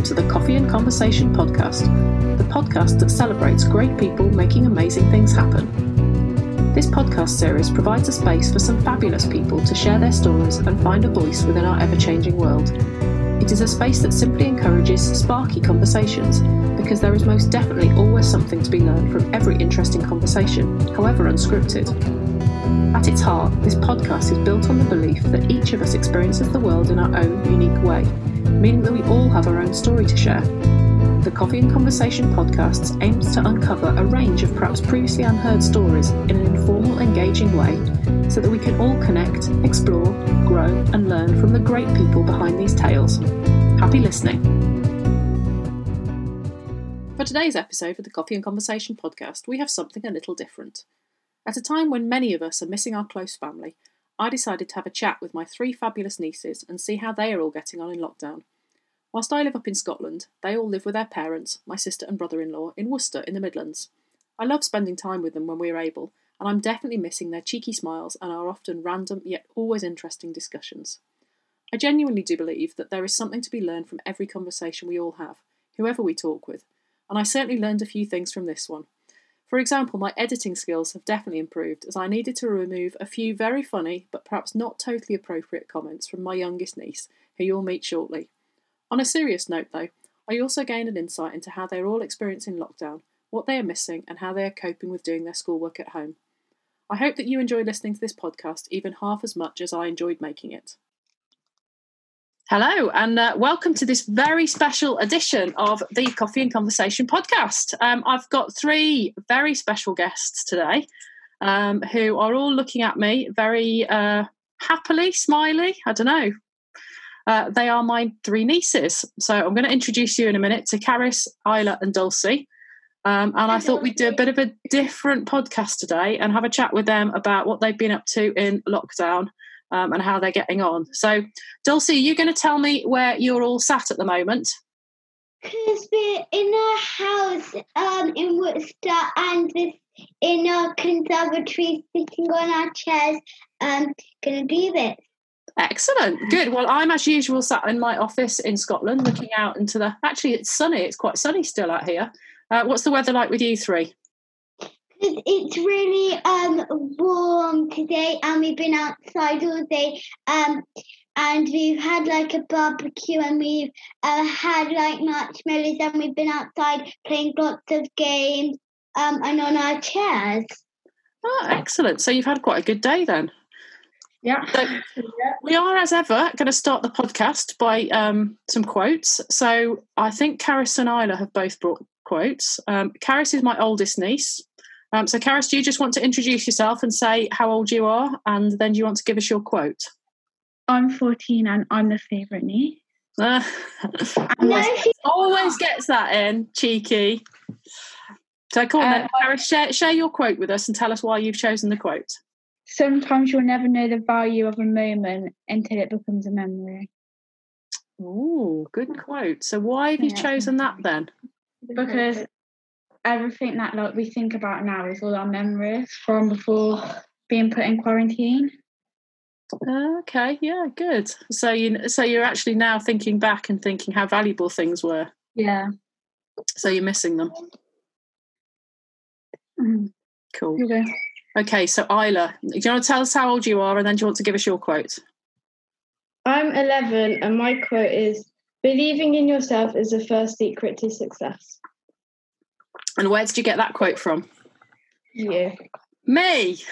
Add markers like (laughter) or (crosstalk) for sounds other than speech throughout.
welcome to the Coffee and Conversation podcast, the podcast that celebrates great people making amazing things happen. This podcast series provides a space for some fabulous people to share their stories and find a voice within our ever changing world. It is a space that simply encourages sparky conversations because there is most definitely always something to be learned from every interesting conversation, however unscripted. At its heart, this podcast is built on the belief that each of us experiences the world in our own unique way meaning that we all have our own story to share. The Coffee and Conversation podcast aims to uncover a range of perhaps previously unheard stories in an informal, engaging way so that we can all connect, explore, grow, and learn from the great people behind these tales. Happy listening. For today's episode of the Coffee and Conversation podcast, we have something a little different. At a time when many of us are missing our close family, I decided to have a chat with my three fabulous nieces and see how they are all getting on in lockdown. Whilst I live up in Scotland, they all live with their parents, my sister and brother in law, in Worcester in the Midlands. I love spending time with them when we are able, and I'm definitely missing their cheeky smiles and our often random yet always interesting discussions. I genuinely do believe that there is something to be learned from every conversation we all have, whoever we talk with, and I certainly learned a few things from this one. For example, my editing skills have definitely improved as I needed to remove a few very funny but perhaps not totally appropriate comments from my youngest niece, who you'll meet shortly. On a serious note, though, I also gained an insight into how they are all experiencing lockdown, what they are missing, and how they are coping with doing their schoolwork at home. I hope that you enjoy listening to this podcast even half as much as I enjoyed making it. Hello, and uh, welcome to this very special edition of the Coffee and Conversation podcast. Um, I've got three very special guests today um, who are all looking at me very uh, happily, smiley. I don't know. Uh, they are my three nieces. So I'm going to introduce you in a minute to Carys, Isla, and Dulcie. Um, and I thought we'd do a bit of a different podcast today and have a chat with them about what they've been up to in lockdown um, and how they're getting on. So, Dulcie, are you going to tell me where you're all sat at the moment? Because we're in a house um, in Worcester and we're in a conservatory sitting on our chairs um, going to do this. Excellent. Good. Well, I'm as usual sat in my office in Scotland looking out into the. Actually, it's sunny. It's quite sunny still out here. Uh, what's the weather like with you three? It's really um, warm today, and we've been outside all day. Um, and we've had like a barbecue, and we've uh, had like marshmallows, and we've been outside playing lots of games um, and on our chairs. Oh, excellent! So you've had quite a good day then. Yeah. So we are, as ever, going to start the podcast by um, some quotes. So I think Carys and Isla have both brought quotes. Um, Carys is my oldest niece. Um, so, Carys, do you just want to introduce yourself and say how old you are, and then do you want to give us your quote? I'm 14 and I'm the favourite niece. (laughs) always, always gets that in, cheeky. So, come on, uh, Carys, share, share your quote with us and tell us why you've chosen the quote. Sometimes you'll never know the value of a moment until it becomes a memory. Oh, good quote. So, why have you yeah. chosen that then? Because everything that like we think about now is all our memories from before being put in quarantine. Okay, yeah, good. So you so you're actually now thinking back and thinking how valuable things were. Yeah. So you're missing them. Mm. Cool. Okay. Okay, so Isla, do you want to tell us how old you are and then do you want to give us your quote? I'm 11 and my quote is Believing in yourself is the first secret to success. And where did you get that quote from? You. Me.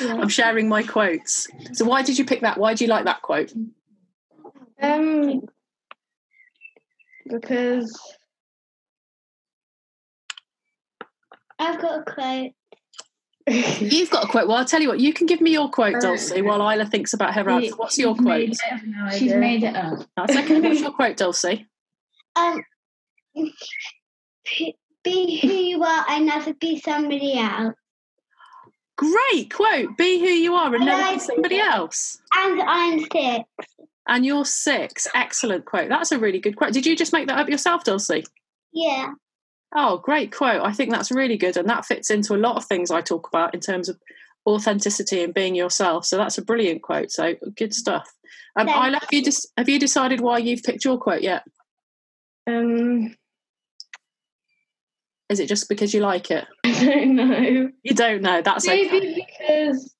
Yeah. I'm sharing my quotes. So why did you pick that? Why do you like that quote? Um because I've got a quote. (laughs) You've got a quote. Well, I'll tell you what. You can give me your quote, uh, Dulcie, while Isla thinks about her answer. What's your quote? She's made it up. That's okay. (laughs) What's your quote, Dulcie? Um, be who you are and never be somebody else. Great quote. Be who you are and, and never be somebody else. And I'm six. And you're six. Excellent quote. That's a really good quote. Did you just make that up yourself, Dulcie? Yeah. Oh, great quote. I think that's really good. And that fits into a lot of things I talk about in terms of authenticity and being yourself. So that's a brilliant quote. So good stuff. Um, Isla, have you, have you decided why you've picked your quote yet? Um, Is it just because you like it? (laughs) I don't know. You don't know. That's Maybe okay. because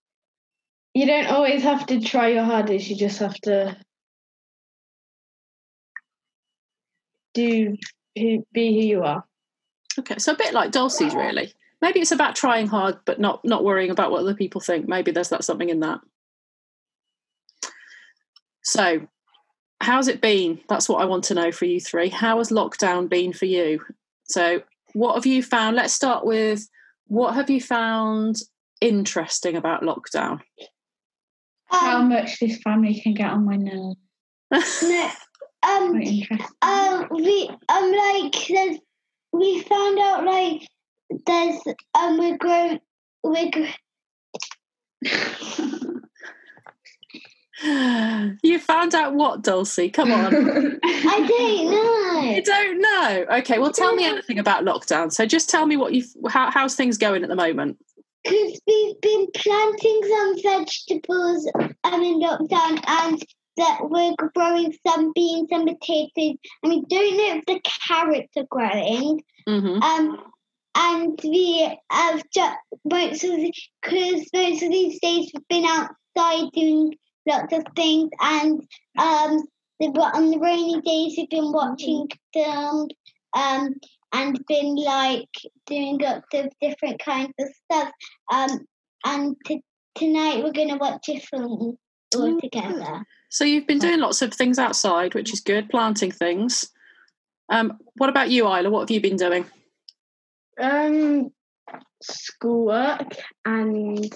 you don't always have to try your hardest. You just have to do who, be who you are. Okay, so a bit like Dulcie's, really. Maybe it's about trying hard, but not not worrying about what other people think. Maybe there's that something in that. So, how's it been? That's what I want to know for you three. How has lockdown been for you? So, what have you found? Let's start with what have you found interesting about lockdown? How Um, much this family can get on my nerves. (laughs) (laughs) no, um, um, we um like there's we found out like there's um we're growing we're gr- you found out what, Dulcie? Come on. (laughs) I don't know. You don't know. Okay, well, tell me anything about lockdown. So, just tell me what you've. How, how's things going at the moment? Because we've been planting some vegetables um, in lockdown and that we're growing some beans and potatoes. And we don't know if the carrots are growing. hmm Um, and we have just most of because most of these days we've been outside doing lots of things and um the, on the rainy days we've been watching films um and been like doing lots of different kinds of stuff. Um and t- tonight we're gonna watch a film all Oh, together. So, you've been doing lots of things outside, which is good, planting things. Um, what about you, Isla? What have you been doing? Um, schoolwork and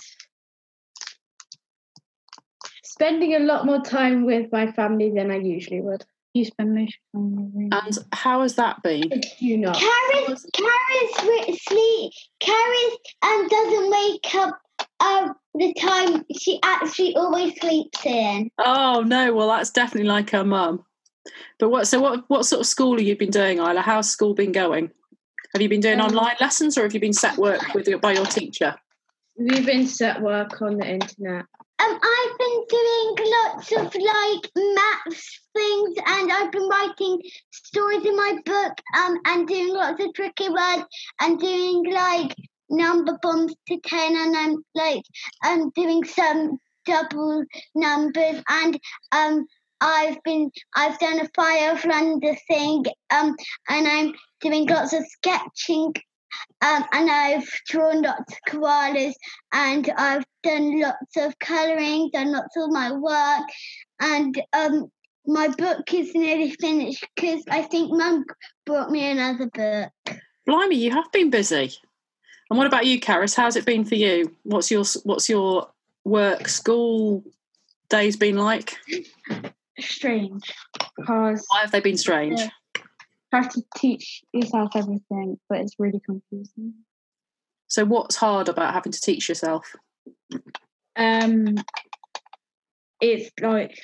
spending a lot more time with my family than I usually would. You spend most time in the. And how has that been? You know. Carys Carys re- sleep. Carys um doesn't wake up um the time she actually always sleeps in. Oh no, well that's definitely like her mum. But what? So what? What sort of school have you been doing, Isla? How's school been going? Have you been doing Um, online lessons, or have you been set work with your, by your teacher? We've been set work on the internet. Um, I've been doing lots of like maths things, and I've been writing stories in my book. Um, and doing lots of tricky words, and doing like number bonds to ten, and I'm like I'm doing some double numbers, and um I've been I've done a fire of London thing, um, and I'm doing lots of sketching. Um, and I've drawn lots of koalas and I've done lots of colouring, done lots of my work, and um, my book is nearly finished because I think Mum brought me another book. Blimey, you have been busy. And what about you, Carys? How's it been for you? What's your What's your work, school days been like? Strange. Because Why have they been strange? Yeah. have to teach yourself everything, but it's really confusing. So, what's hard about having to teach yourself? Um, it's like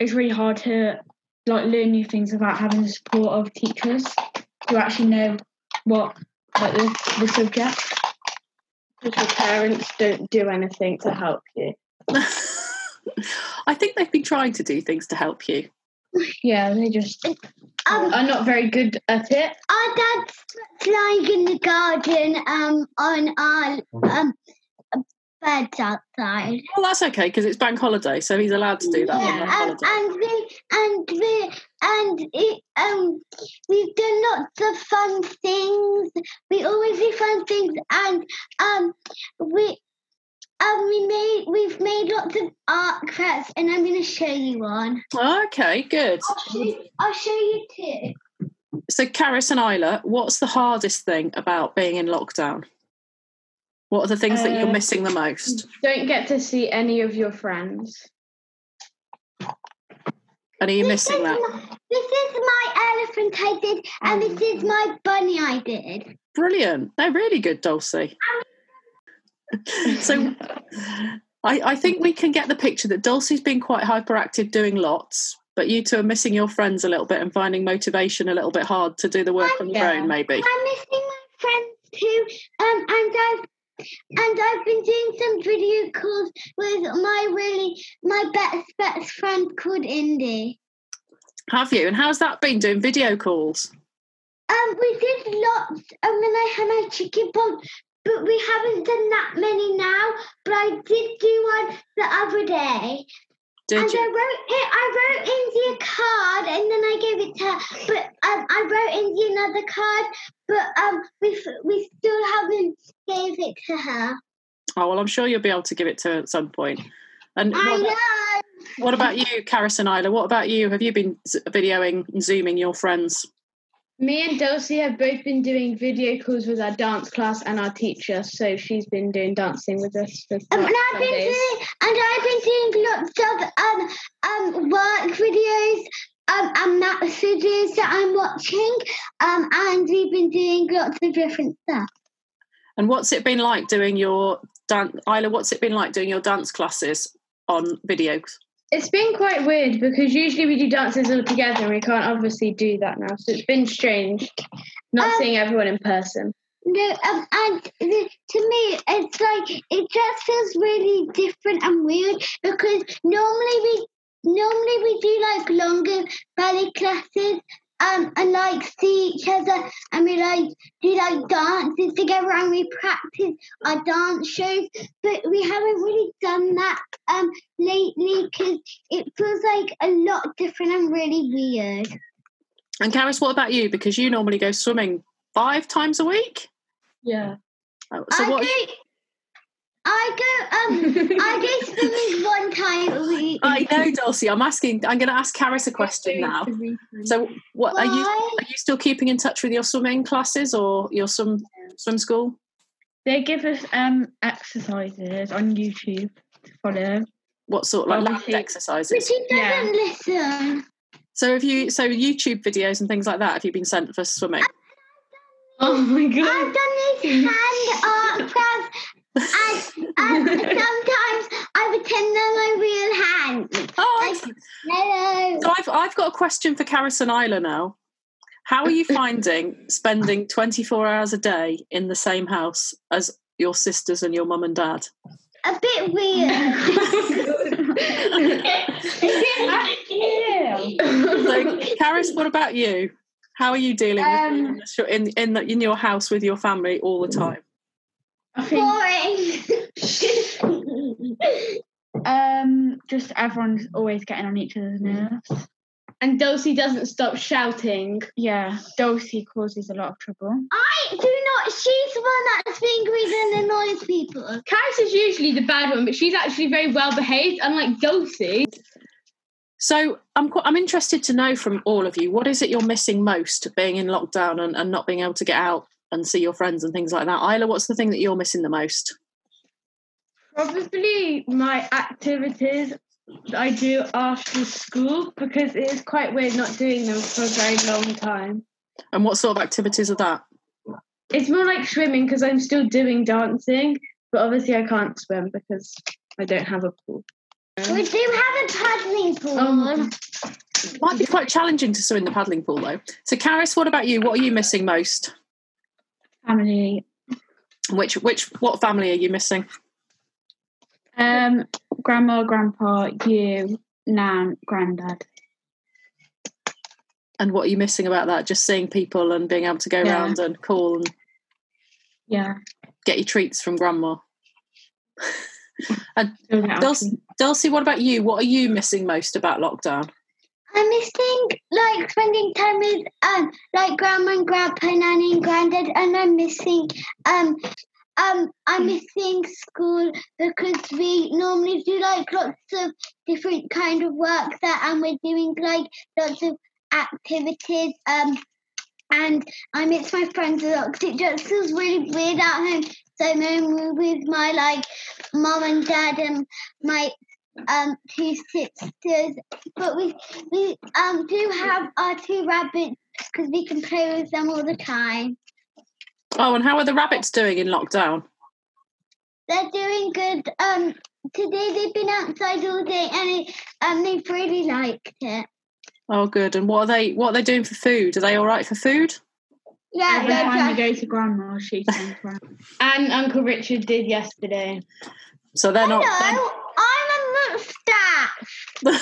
it's really hard to like learn new things without having the support of teachers who actually know what like the, the subject. Because your parents don't do anything to help you. (laughs) I think they've been trying to do things to help you. Yeah, they just Um, Are not very good at it. our dad's lying in the garden um, on our um, beds outside. Well, that's okay because it's bank holiday, so he's allowed to do that Yeah, um, and we and we and it, um we've done lots of fun things. We always do fun things, and um we um we made we've made lots of art crafts, and I'm going to show you one. Okay, good. I'll show you, I'll show you two. So, Carys and Isla, what's the hardest thing about being in lockdown? What are the things that you're Uh, missing the most? Don't get to see any of your friends. And are you This missing that? my- this is my elephant I did, and this is my bunny I did. Brilliant. They're really good, Dulcie. so, I, I think we can get the picture that Dulcie's been quite hyperactive doing lots, but you two are missing your friends a little bit and finding motivation a little bit hard to do the work on your Yeah. own, maybe. I'm missing my friends too, um, and I've and I've been doing some video calls with my really my best best friend called Indy. Have you? And how's that been doing video calls? Um, we did lots um, when I had my chicken pox, but we haven't done that many now. But I did do one the other day. Did and you? I wrote it. I wrote Indy a card, and then I gave it to her. But um, I wrote Indy another card, but um, we we still haven't gave it to her. Oh well, I'm sure you'll be able to give it to her at some point. And I what, know. what about you, Carys and Isla? What about you? Have you been videoing and zooming your friends? Me and Dulcie have both been doing video calls with our dance class and our teacher, so she's been doing dancing with us for Um, about and I've been Sundays. doing, and I've been doing lots of um um work videos, um and messages that I'm watching, um, and we've been doing lots of different stuff. And what's it been like doing your dance, Isla? What's it been like doing your dance classes on videos? It's been quite weird because usually we do dances all together and we can't obviously do that now. So it's been strange not Um, seeing everyone in person. No, um, and the, to me, it's like it just feels really different and weird because normally we normally we do like longer ballet classes. Um, and like see each other and we like do like dances together and we practice our dance shows but we haven't really done that um lately because it feels like a lot different and really weird And Carys, what about you? Because you normally go swimming five times a week. Yeah. Oh, So I what? go I go um I go swimming one time a week. I know, Dulcie. I'm asking. I'm going to ask Carys a question now. So, what are you? Are you still keeping in touch with your swimming classes or your swim swim school? They give us um exercises on YouTube to follow. What sort of like land Obviously- But exercises? he doesn't Yeah. listen. So, have you? So, YouTube videos and things like that. Have you been sent for swimming? Oh my god! I've done these hand art (laughs) crafts and, and sometimes I pretend they're my real hands. Oh, Like, excellent. hello. So I've I've got a question for Carys and Isla now. How are you (laughs) finding spending 24 hours a day in the same house as your sisters and your mum and dad? A bit weird. (laughs) (laughs) So, Carys, what about you? How are you dealing Um, being in, in in the, in your house with your family all the time? I Boring. (laughs) um just everyone's always getting on each other's nerves. And Dulcie doesn't stop shouting. Yeah, Dulcie causes a lot of trouble. I do not. She's the one that's being rude and annoys people. Carys is usually the bad one, but she's actually very well behaved, unlike Dulcie. So I'm qu- I'm interested to know from all of you what is it you're missing most being in lockdown and, and not being able to get out and see your friends and things like that. Isla, what's the thing that you're missing the most? Probably my activities that I do after school because it is quite weird not doing them for a very long time. And what sort of activities are that? It's more like swimming because I'm still doing dancing, but obviously I can't swim because I don't have a pool. We do have a paddling pool. Um, Might be quite challenging to swim in the paddling pool though. So Carys, what about you? What are you missing most? Family. Which which what family are you missing? Um, grandma, grandpa, you, nan, granddad. And what are you missing about that? Just seeing people and being able to go Yeah. around and call and Yeah. get your treats from grandma. (laughs) and Dulcie. Dulcie, what about you? What are you missing most about lockdown? I'm missing like spending time with um like grandma and grandpa, nanny and granddad, and I'm missing um um I'm missing school because we normally do like lots of different kind of work there, and we're doing like lots of activities um and I miss my friends a lot 'cause it just feels really weird at home. So I'm with my like mom and dad and my um two sisters but we we um do have our two rabbits because we can play with them all the time. Oh, and how are the rabbits doing in lockdown? They're doing good. Um, today they've been outside all day and it, um they've really liked it. Oh, good. And what are they? What are they doing for food? Are they all right for food? Yeah, Every time we go to grandma, she sings grandma. And Uncle Richard did yesterday. So they're not. Hello, I'm they're-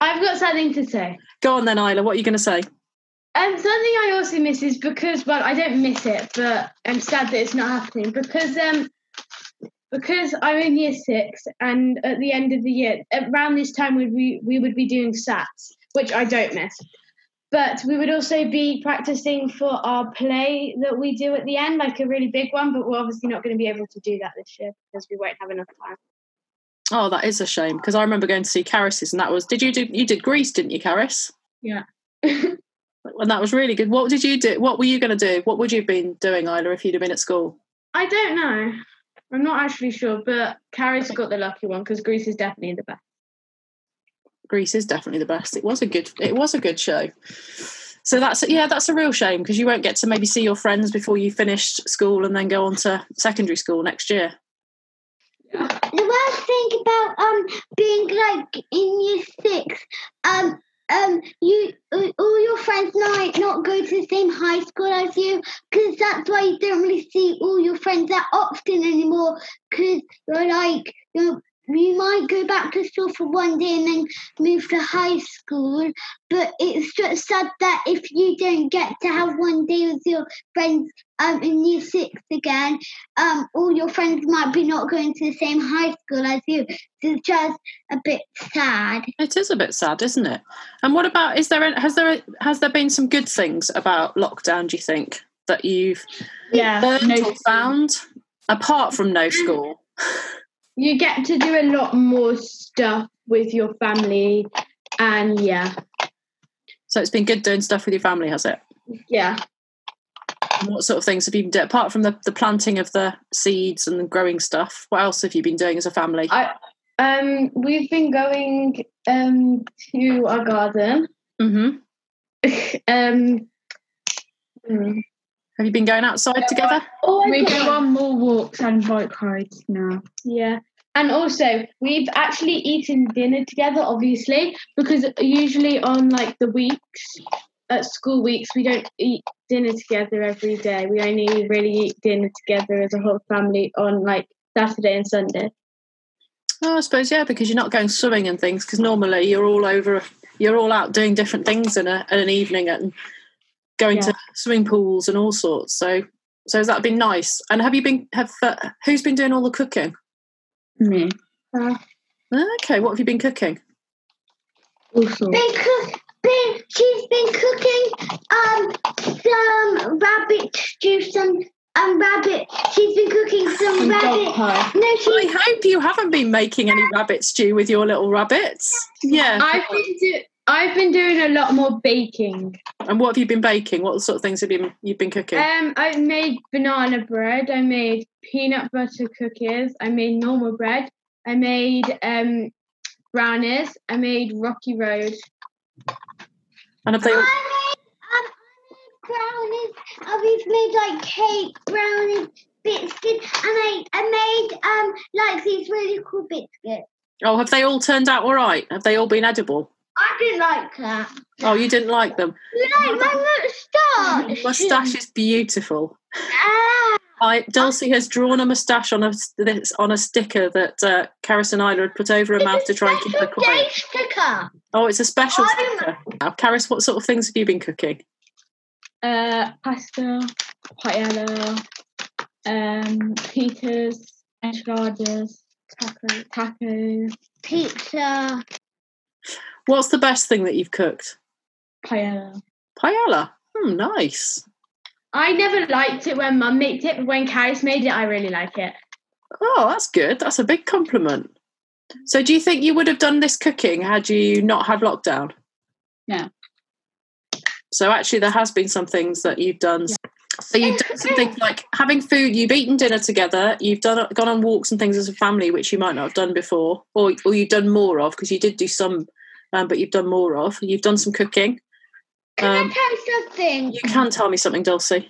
I've got something to say. Go on then, Isla. What are you going to say? Um, something I also miss is because well, I don't miss it, but I'm sad that it's not happening because um because I'm in year six, and at the end of the year, around this time, we we, we would be doing SATs, which I don't miss. But we would also be practicing for our play that we do at the end, like a really big one. But we're obviously not going to be able to do that this year because we won't have enough time. Oh, that is a shame because I remember going to see Carys's, and that was. Did you do? You did Grease, didn't you, Carys? Yeah. (laughs) and that was really good. What did you do? What were you going to do? What would you have been doing, Isla, if you'd have been at school? I don't know. I'm not actually sure, but Carys got the lucky one because Grease is definitely the best. Grease is definitely the best. It was a good. It was a good show. So that's yeah, that's a real shame because you won't get to maybe see your friends before you finished school and then go on to secondary school next year. The worst thing about um being like in year six, um um you uh, all your friends might not go to the same high school as you because that's why you don't really see all your friends that often anymore because you're like you're you might go back to school for one day and then move to high school, but it's just sad that if you don't get to have one day with your friends um, in year six again, um, all your friends might be not going to the same high school as you. So it's just a bit sad. It is a bit sad, isn't it? And what about is there has there has there been some good things about lockdown? Do you think that you've Yeah. learned no or found apart from no school? (laughs) You get to do a lot more stuff with your family, and yeah, So it's been good doing stuff with your family, has it? yeah. And what sort of things have you been doing apart from the, the planting of the seeds and the growing stuff? What else have you been doing as a family? I um we've been going um to our garden. hmm (laughs) um hmm. Have you been going outside together? oh, We okay. go on more walks and bike rides now. yeah. And also, we've actually eaten dinner together, obviously, because usually on like the weeks, at school weeks, we don't eat dinner together every day. We only really eat dinner together as a whole family on like Saturday and Sunday. Oh, I suppose yeah, because you're not going swimming and things. Because normally you're all over, you're all out doing different things in, a, in an evening and going to swimming pools and all sorts. So, so has that been nice? And have you been? Have uh, who's been doing all the cooking? Me. Okay, what have you been cooking? Also. Been cook, been, she's been cooking um some rabbit stew, some um rabbit. She's been cooking some And dog rabbit. pie. No, I hope you haven't been making any rabbit stew with your little rabbits. Yeah. I've been do- I've been doing a lot more baking. And what have you been baking? What sort of things have you been, you've been cooking? Um, I made banana bread. I made peanut butter cookies. I made normal bread. I made um brownies. I made Rocky Road. and have they I made um I made brownies. Uh, we've made like cake, brownies, biscuits, and I I made um like these really cool biscuits. oh, have they all turned out all right? Have they all been edible? I didn't like that. Oh, you didn't like them. You like my moustache? Mustache is beautiful. Ah, I, Dulcie has drawn a moustache on a this, on a sticker that uh, Carys and Isla had put over her mouth to try and keep her special day quiet. sticker. Oh, it's a special I'm- sticker. Now, Carys, what sort of things have you been cooking? Uh, pasta, paella, um, pitas, enchiladas, taco, tacos, Pizza. What's the best thing that you've cooked? paella. Paella. Hmm, nice. I never liked it when Mum made it, but when Carys made it, I really like it. Oh, that's good. That's a big compliment. So, do you think you would have done this cooking had you not had lockdown? No. So, actually, there has been some things that you've done. So, you've done some things like having food. You've eaten dinner together. You've done gone on walks and things as a family, which you might not have done before, or or you've done more of because you did do some, um, but you've done more of. You've done some cooking. Can Um, I tell you something? You can tell me something, Dulcie.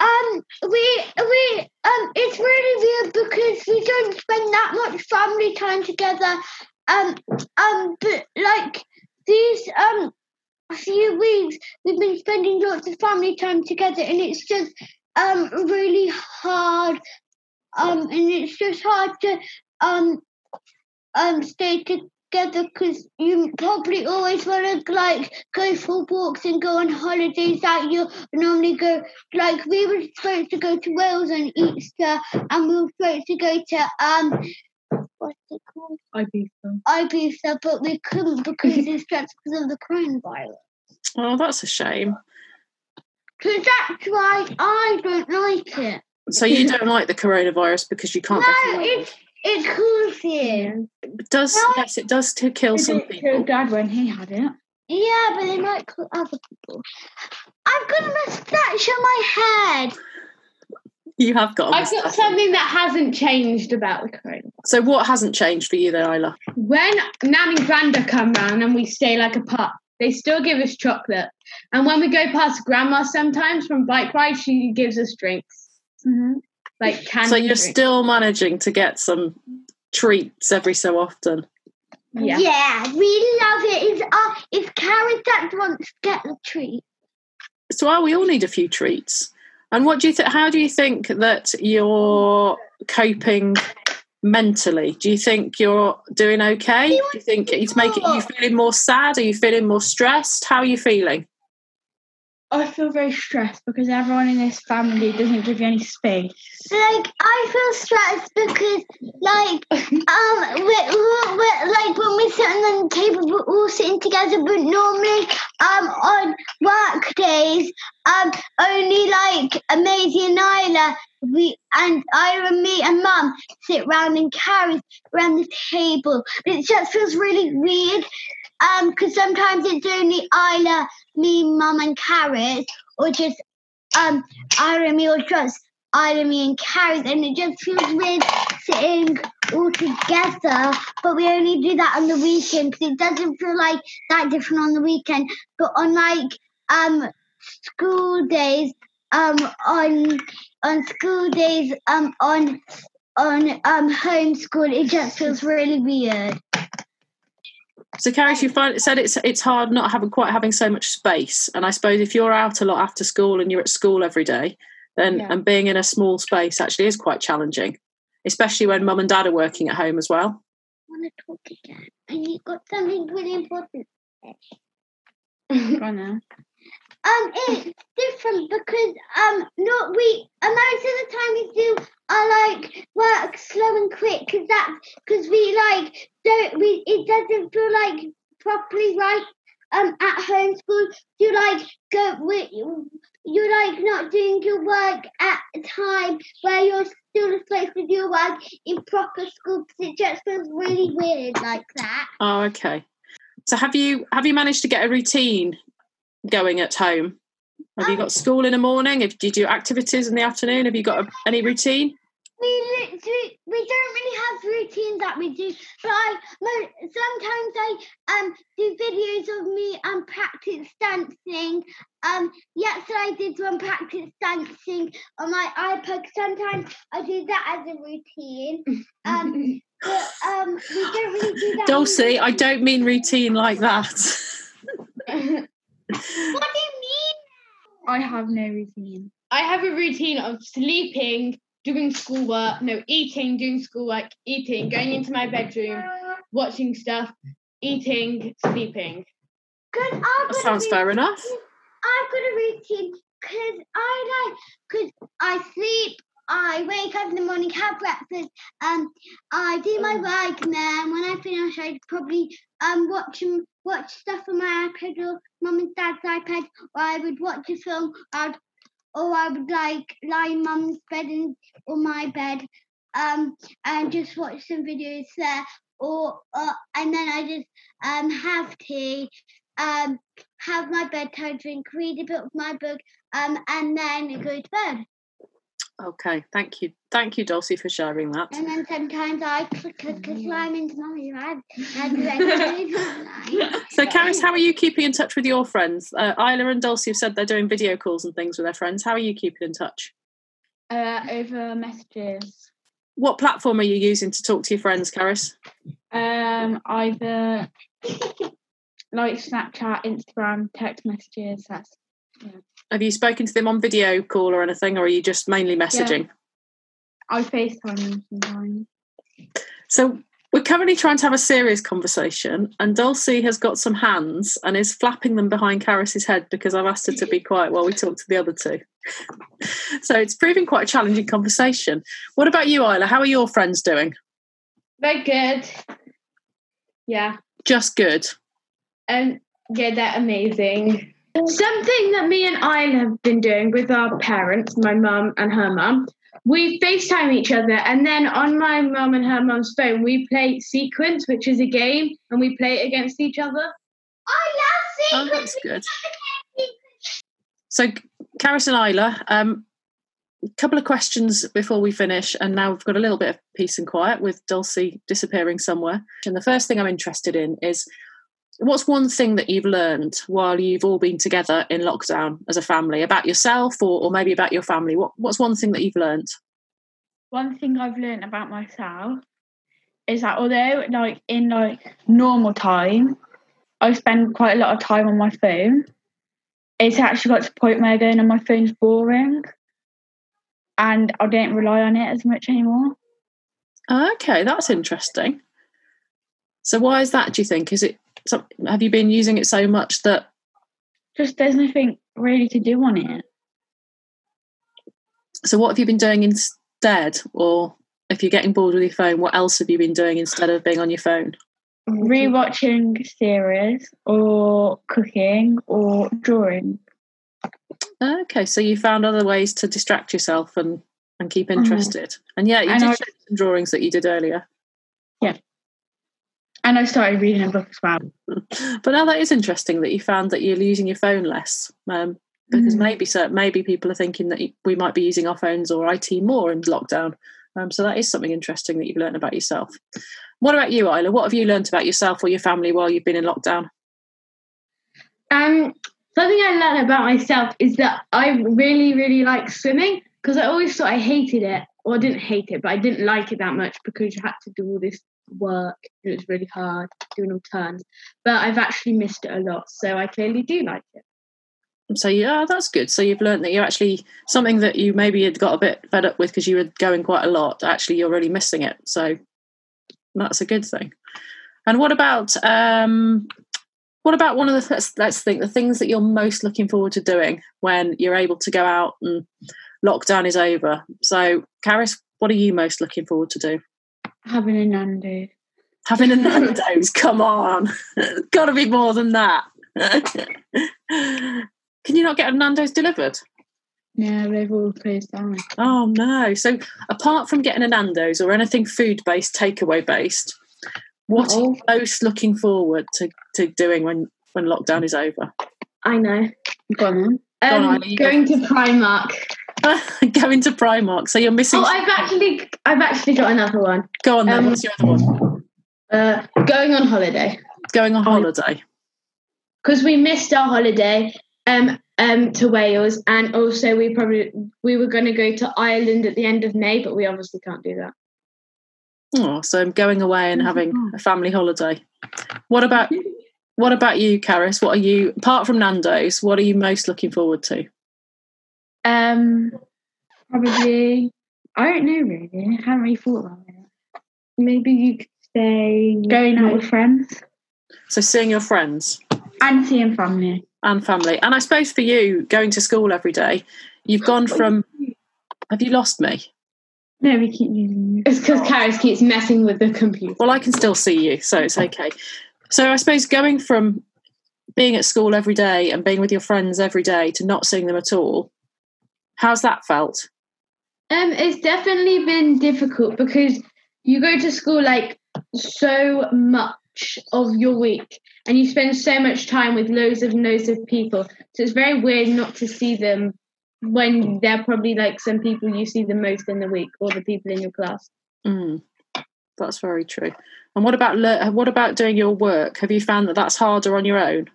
Um, we we um, it's really weird because we don't spend that much family time together. Um, um, but like these um few weeks, we've been spending lots of family time together, and it's just um really hard. Um, and it's just hard to um um stay together because you probably always want to like go for walks and go on holidays that you normally go. Like we were supposed to go to Wales on Easter, and we were supposed to go to um. What's it called? Ibiza. Ibiza, but we couldn't because it's just because of the coronavirus. Oh, that's a shame. Because that's why I don't like it. So you don't like the coronavirus because you can't. go No, it's it kills you. It does No. yes, it does to kill some It killed people. Dad when he had it. Yeah, but they might kill other people. I've got a moustache on my head. You have got. A I've got something that hasn't changed about the coronavirus. So what hasn't changed for you then, Isla? When Nan and Granda come round and we stay like apart, they still give us chocolate. And when we go past Grandma sometimes from bike ride, she gives us drinks. Mm-hmm. Like candy (laughs) So you're drinks. still managing to get some treats every so often. Yeah. we love it. It's uh, it's Carrie that wants to get the treat. So well, we all need a few treats. And what do you think? How do you think that you're coping mentally? Do you think you're doing okay? Do you think it's making you feeling more sad? Are you feeling more stressed? How are you feeling? I feel very stressed because everyone in this family doesn't give you any space. Like I feel stressed because like (laughs) um we're, we're, we're, like when we're sitting on the table we're all sitting together but normally um on work days um only like Maisie and Isla we and Ira and me and Mum sit round and carry around the table. It just feels really weird. Um, because sometimes it's only Isla, me, Mum, and Carrot, or just um and me, or just Ira, me, and Carrot, and it just feels weird sitting all together. But we only do that on the weekend because it doesn't feel like that different on the weekend. But on like um school days, um on on school days, um on on um homeschool, it just feels really weird. So, Carrie, you find, said it's it's hard not having quite having so much space. And I suppose if you're out a lot after school and you're at school every day, then Yeah. and being in a small space actually is quite challenging, especially when mum and dad are working at home as well. I want to talk again, and you got something really important. Go on now. (laughs) Um, it's different because um, not we. Most of the time we do are like work slow and quick because that's because we like don't we. It doesn't feel like properly right. Um, at home school, you like go. We, you're like not doing your work at a time where you're still supposed to do your work in proper school because it just feels really weird like that. Oh, okay. So have you have you managed to get a routine going at home? Have you got school in the morning? If do you do activities in the afternoon? Have you got a, any routine? we literally we don't really have routines that we do but I sometimes I um do videos of me um practice dancing um yesterday I did one practice dancing on my iPad sometimes I do that as a routine um but um we don't really do that Dulcie, I don't mean routine like that. (laughs) what do you I have no routine. I have a routine of sleeping, doing schoolwork, no, eating, doing schoolwork, eating, going into my bedroom, watching stuff, eating, sleeping. because that sounds fair enough. I've got a routine because I like because I sleep. I wake up in the morning, have breakfast, um, I do my work, and then when I finish, I probably um watch watch stuff on my iPad or mum and dad's iPad, or I would watch a film, I'd, or I would like lie in mum's bed and or my bed, um, and just watch some videos there, or uh, and then I just um have tea, um, have my bedtime drink, read a bit of my book, um, and then go to bed. Okay, thank you, thank you, Dulcie, for sharing that. And then sometimes I click, click, click, climb into my bed and then So, Carys, how are you keeping in touch with your friends? Uh, Isla and Dulcie have said they're doing video calls and things with their friends. How are you keeping in touch? Uh, over messages. What platform are you using to talk to your friends, Carys? Um, either like Snapchat, Instagram, text messages. That's Have you spoken to them on video call or anything, or are you just mainly messaging? I FaceTime them sometimes. So, We're currently trying to have a serious conversation, and Dulcie has got some hands and is flapping them behind Carys's head because I've asked her to be quiet while we talk to the other two. (laughs) so it's proving quite a challenging conversation. What about you, Isla? How are your friends doing? Very good. Yeah. Just good. Um, yeah, they're amazing. Something that me and I have been doing with our parents, my mum and her mum, we FaceTime each other, and then on my mum and her mum's phone, we play Sequence, which is a game, and we play it against each other. I love Sequence. Oh, that's good. So, Carys and Isla, um, a couple of questions before we finish, and now we've got a little bit of peace and quiet with Dulcie disappearing somewhere. And the first thing I'm interested in is what's one thing that you've learned while you've all been together in lockdown as a family about yourself or, or maybe about your family? What, what's one thing that you've learned? One thing I've learned about myself is that although like in like normal time I spend quite a lot of time on my phone, it's actually got to the point where going on my phone's boring. And I don't rely on it as much anymore. Okay, that's interesting. So, why is that? Do you think? Is it? Some- Have you been using it so much that Just there's nothing really to do on it. So, what have you been doing instead? Or if you're getting bored with your phone, what else have you been doing instead of being on your phone? Rewatching series or cooking or drawing. Okay, so you found other ways to distract yourself and and keep Mhm. interested. And yeah, you And did I- show some drawings that you did earlier. And I started reading a book as well. (laughs) But now that is interesting that you found that you're using your phone less. Um, because Mhm. maybe so maybe people are thinking that we might be using our phones or IT more in lockdown. Um, so that is something interesting that you've learned about yourself. What about you, Isla? What have you learned about yourself or your family while you've been in lockdown? Um, something I learned about myself is that I really, really like swimming because I always thought I hated it. Well, I didn't hate it, but I didn't like it that much because you had to do all this work and it was really hard doing all turns. But I've actually missed it a lot, so I clearly do like it. So yeah, that's good. So you've learned that you're actually something that you maybe had got a bit fed up with because you were going quite a lot. Actually, you're really missing it. So that's a good thing. And what about um, what about one of the let's, let's think the things that you're most looking forward to doing when you're able to go out and lockdown is over? So, Carys, what are you most looking forward to do? Having a Nando's. Having a Nando's. Come on, (laughs) got to be more than that. (laughs) Can you not get a Nando's delivered? Yeah, they've all closed down. Oh no! So apart from getting a Nando's or anything food based, takeaway based, what are you most looking forward to, to doing when when lockdown is over? I know. Go on Um, Isla, you go going to Primark. (laughs) Going to Primark. So you're missing. Oh, I've actually, I've actually got another one. Go on then. um, What's your other one? Uh, going on holiday. Going on oh. holiday. because we missed our holiday um um to Wales and also we probably we were going to go to Ireland at the end of May but we obviously can't do that. Oh, so I'm going away and Oh, having a family holiday. What about (laughs) what about you, Carys? What are you apart from Nando's? What are you most looking forward to? Um, probably. I don't know really. I haven't really thought about it. Maybe you could say Going out with friends So seeing your friends. and seeing family. and family. And I suppose for you, going to school every day, you've gone from. Have you lost me? No, we keep using It's because Carys keeps messing with the computer. Well, I can still see you, so it's okay. So I suppose going from being at school every day and being with your friends every day to not seeing them at all, how's that felt? Um, it's definitely been difficult because you go to school like so much of your week and you spend so much time with loads of loads of people. So it's very weird not to see them when they're probably like some people you see the most in the week or the people in your class. Mm, that's very true. And what about le- what about doing your work? Have you found that that's harder on your own?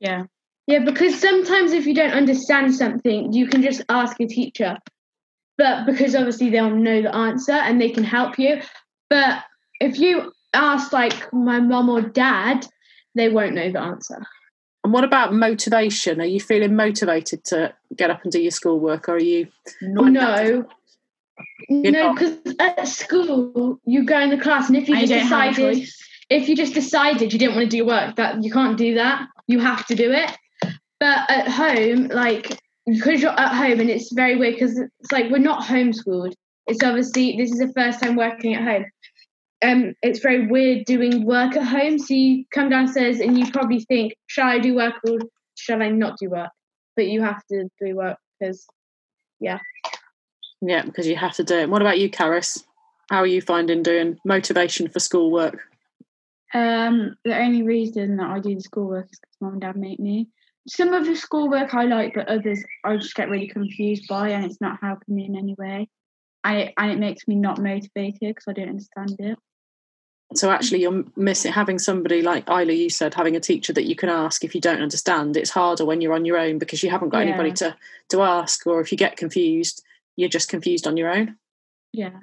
Yeah. Yeah, because sometimes if you don't understand something, you can just ask a teacher. But because obviously they'll know the answer and they can help you. But if you ask like my mum or dad, they won't know the answer. And what about motivation? Are you feeling motivated to get up and do your schoolwork, or are you? No. You're no, because at school you go in the class, and if you I just don't have a decided, if you just decided you didn't want to do your work, that you can't do that. You have to do it. But at home, like because you're at home, and it's very weird because it's like we're not homeschooled. It's obviously this is the first time working at home. Um, it's very weird doing work at home. So you come downstairs and you probably think, "Shall I do work or shall I not do work?" But you have to do work because Yeah, Yeah, because you have to do it. What about you, Carys? How are you finding doing motivation for schoolwork? Um, the only reason that I do the schoolwork is because mum and dad make me. Some of the schoolwork I like, but others I just get really confused by, and it's not helping me in any way. And it, and it makes me not motivated because I don't understand it. So actually, you're missing having somebody like Isla. You said having a teacher that you can ask if you don't understand. It's harder when you're on your own because you haven't got anybody to to ask, or if you get confused, you're just confused on your own. Yeah.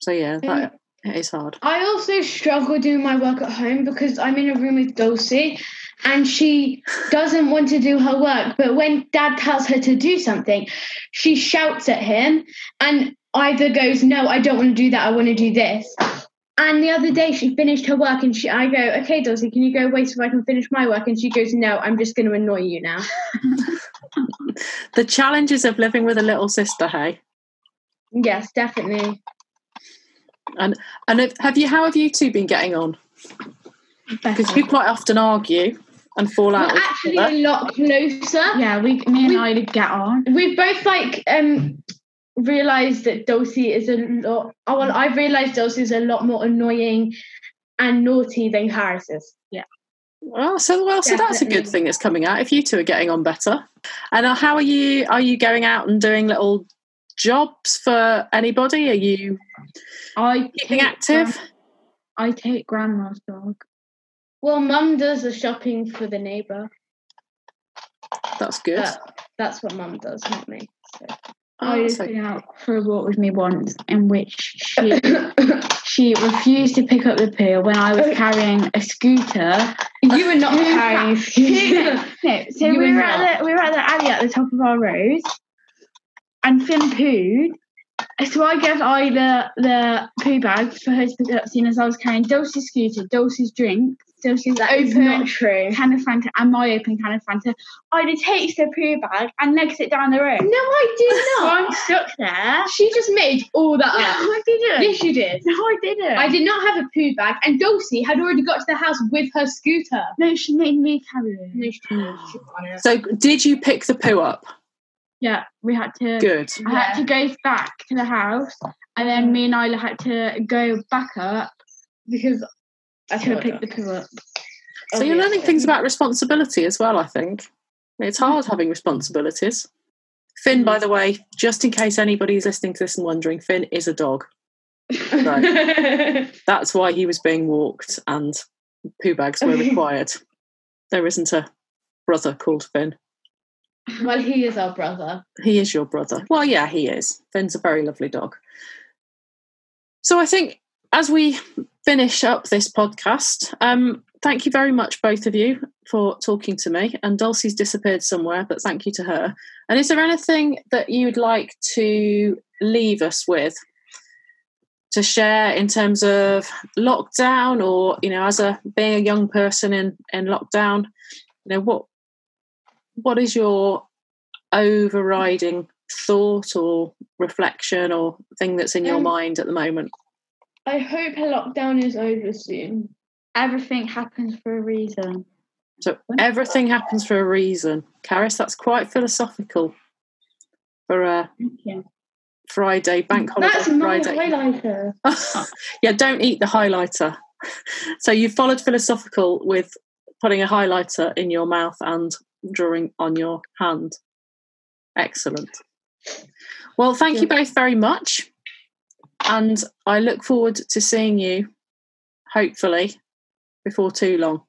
So yeah, that it is hard. I also struggle doing my work at home because I'm in a room with Dulcie and she doesn't want to do her work. But when dad tells her to do something, she shouts at him and either goes, No, I don't want to do that, I want to do this. And the other day she finished her work and she I go, Okay, Dulcie, can you go wait so I can finish my work? And she goes, No, I'm just gonna annoy you now. (laughs) The challenges of living with a little sister. Hey, yes, definitely. And if, have you? How have you two been getting on? Because Better. you quite often argue and fall out. We're actually each other. a lot closer. Yeah, we me and We- Isla get on. we've both like um realized that Dulcie is a lot oh well I've realized Dulcie is a lot more annoying and naughty than Carys is. Well, so well, so that's a good thing that's coming out. If you two are getting on better, and uh, how are you? Are you going out and doing little jobs for anybody? Are you I keeping active? gran- I take grandma's dog. Well mum does the shopping for the neighbour. That's good. But that's what mum does, not me. So. Oh, I was been out for a walk with me once, in which she (coughs) she refused to pick up the poo when I was carrying a scooter. (laughs) you were not carrying fa- who- (laughs) No, so You we were were at the we were at the alley at the top of our road, and Finn pooed. So I gave Isla the poo bag for her to pick up, seeing as I was carrying Dulcie's scooter, Dulcie's drink, Dulcie's open not true. can of Fanta, and my open can of Fanta. Isla takes the poo bag and legs it down the road. No, I did So not. I'm stuck there. She just made all that up. No. I didn't. Yes, you did. No, I didn't. I did not have a poo bag, and Dulcie had already got to the house with her scooter. No, she made me carry it. No, she didn't. She got on it. So, did you pick the poo up? Yeah, we had to. Good. I had to go back to the house, and then me and Isla had to go back up because I to pick the poo up. So you're learning things about responsibility as well. I think it's mm. hard having responsibilities. Finn, by mm. the way, just in case anybody's listening to this and wondering, Finn is a dog. (laughs) That's why he was being walked and poo bags were (laughs) required. There isn't a brother called Finn. (laughs) well, he is our brother. He is your brother. Well, yeah, he is. Finn's a very lovely dog. So I think as we finish up this podcast, um, thank you very much, both of you, for talking to me. And Dulcie's disappeared somewhere, but thank you to her. And is there anything that you'd like to leave us with to share in terms of lockdown or, you know, as a being a young person in, in lockdown, you know, what what is your overriding thought or reflection or thing that's in your Um, mind at the moment? I hope her lockdown is over soon. Everything happens for a reason. So everything happens for a reason. Carys, that's quite philosophical for a Friday bank holiday That's my Friday. highlighter. (laughs) yeah, don't eat the highlighter. so you followed philosophical with putting a highlighter in your mouth and drawing on your hand. Excellent. Well, thank you both very much. And I look forward to seeing you, hopefully, before too long.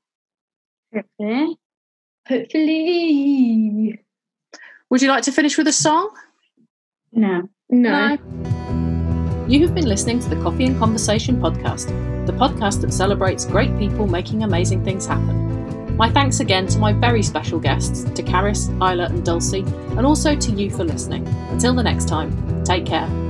Hopefully. Hopefully. Would you like to finish with a song? No. No. You have been listening to the Coffee and Conversation podcast, the podcast that celebrates great people making amazing things happen. My thanks again to my very special guests, to Carys, Isla, and Dulcie, and also to you for listening. Until the next time, Take care.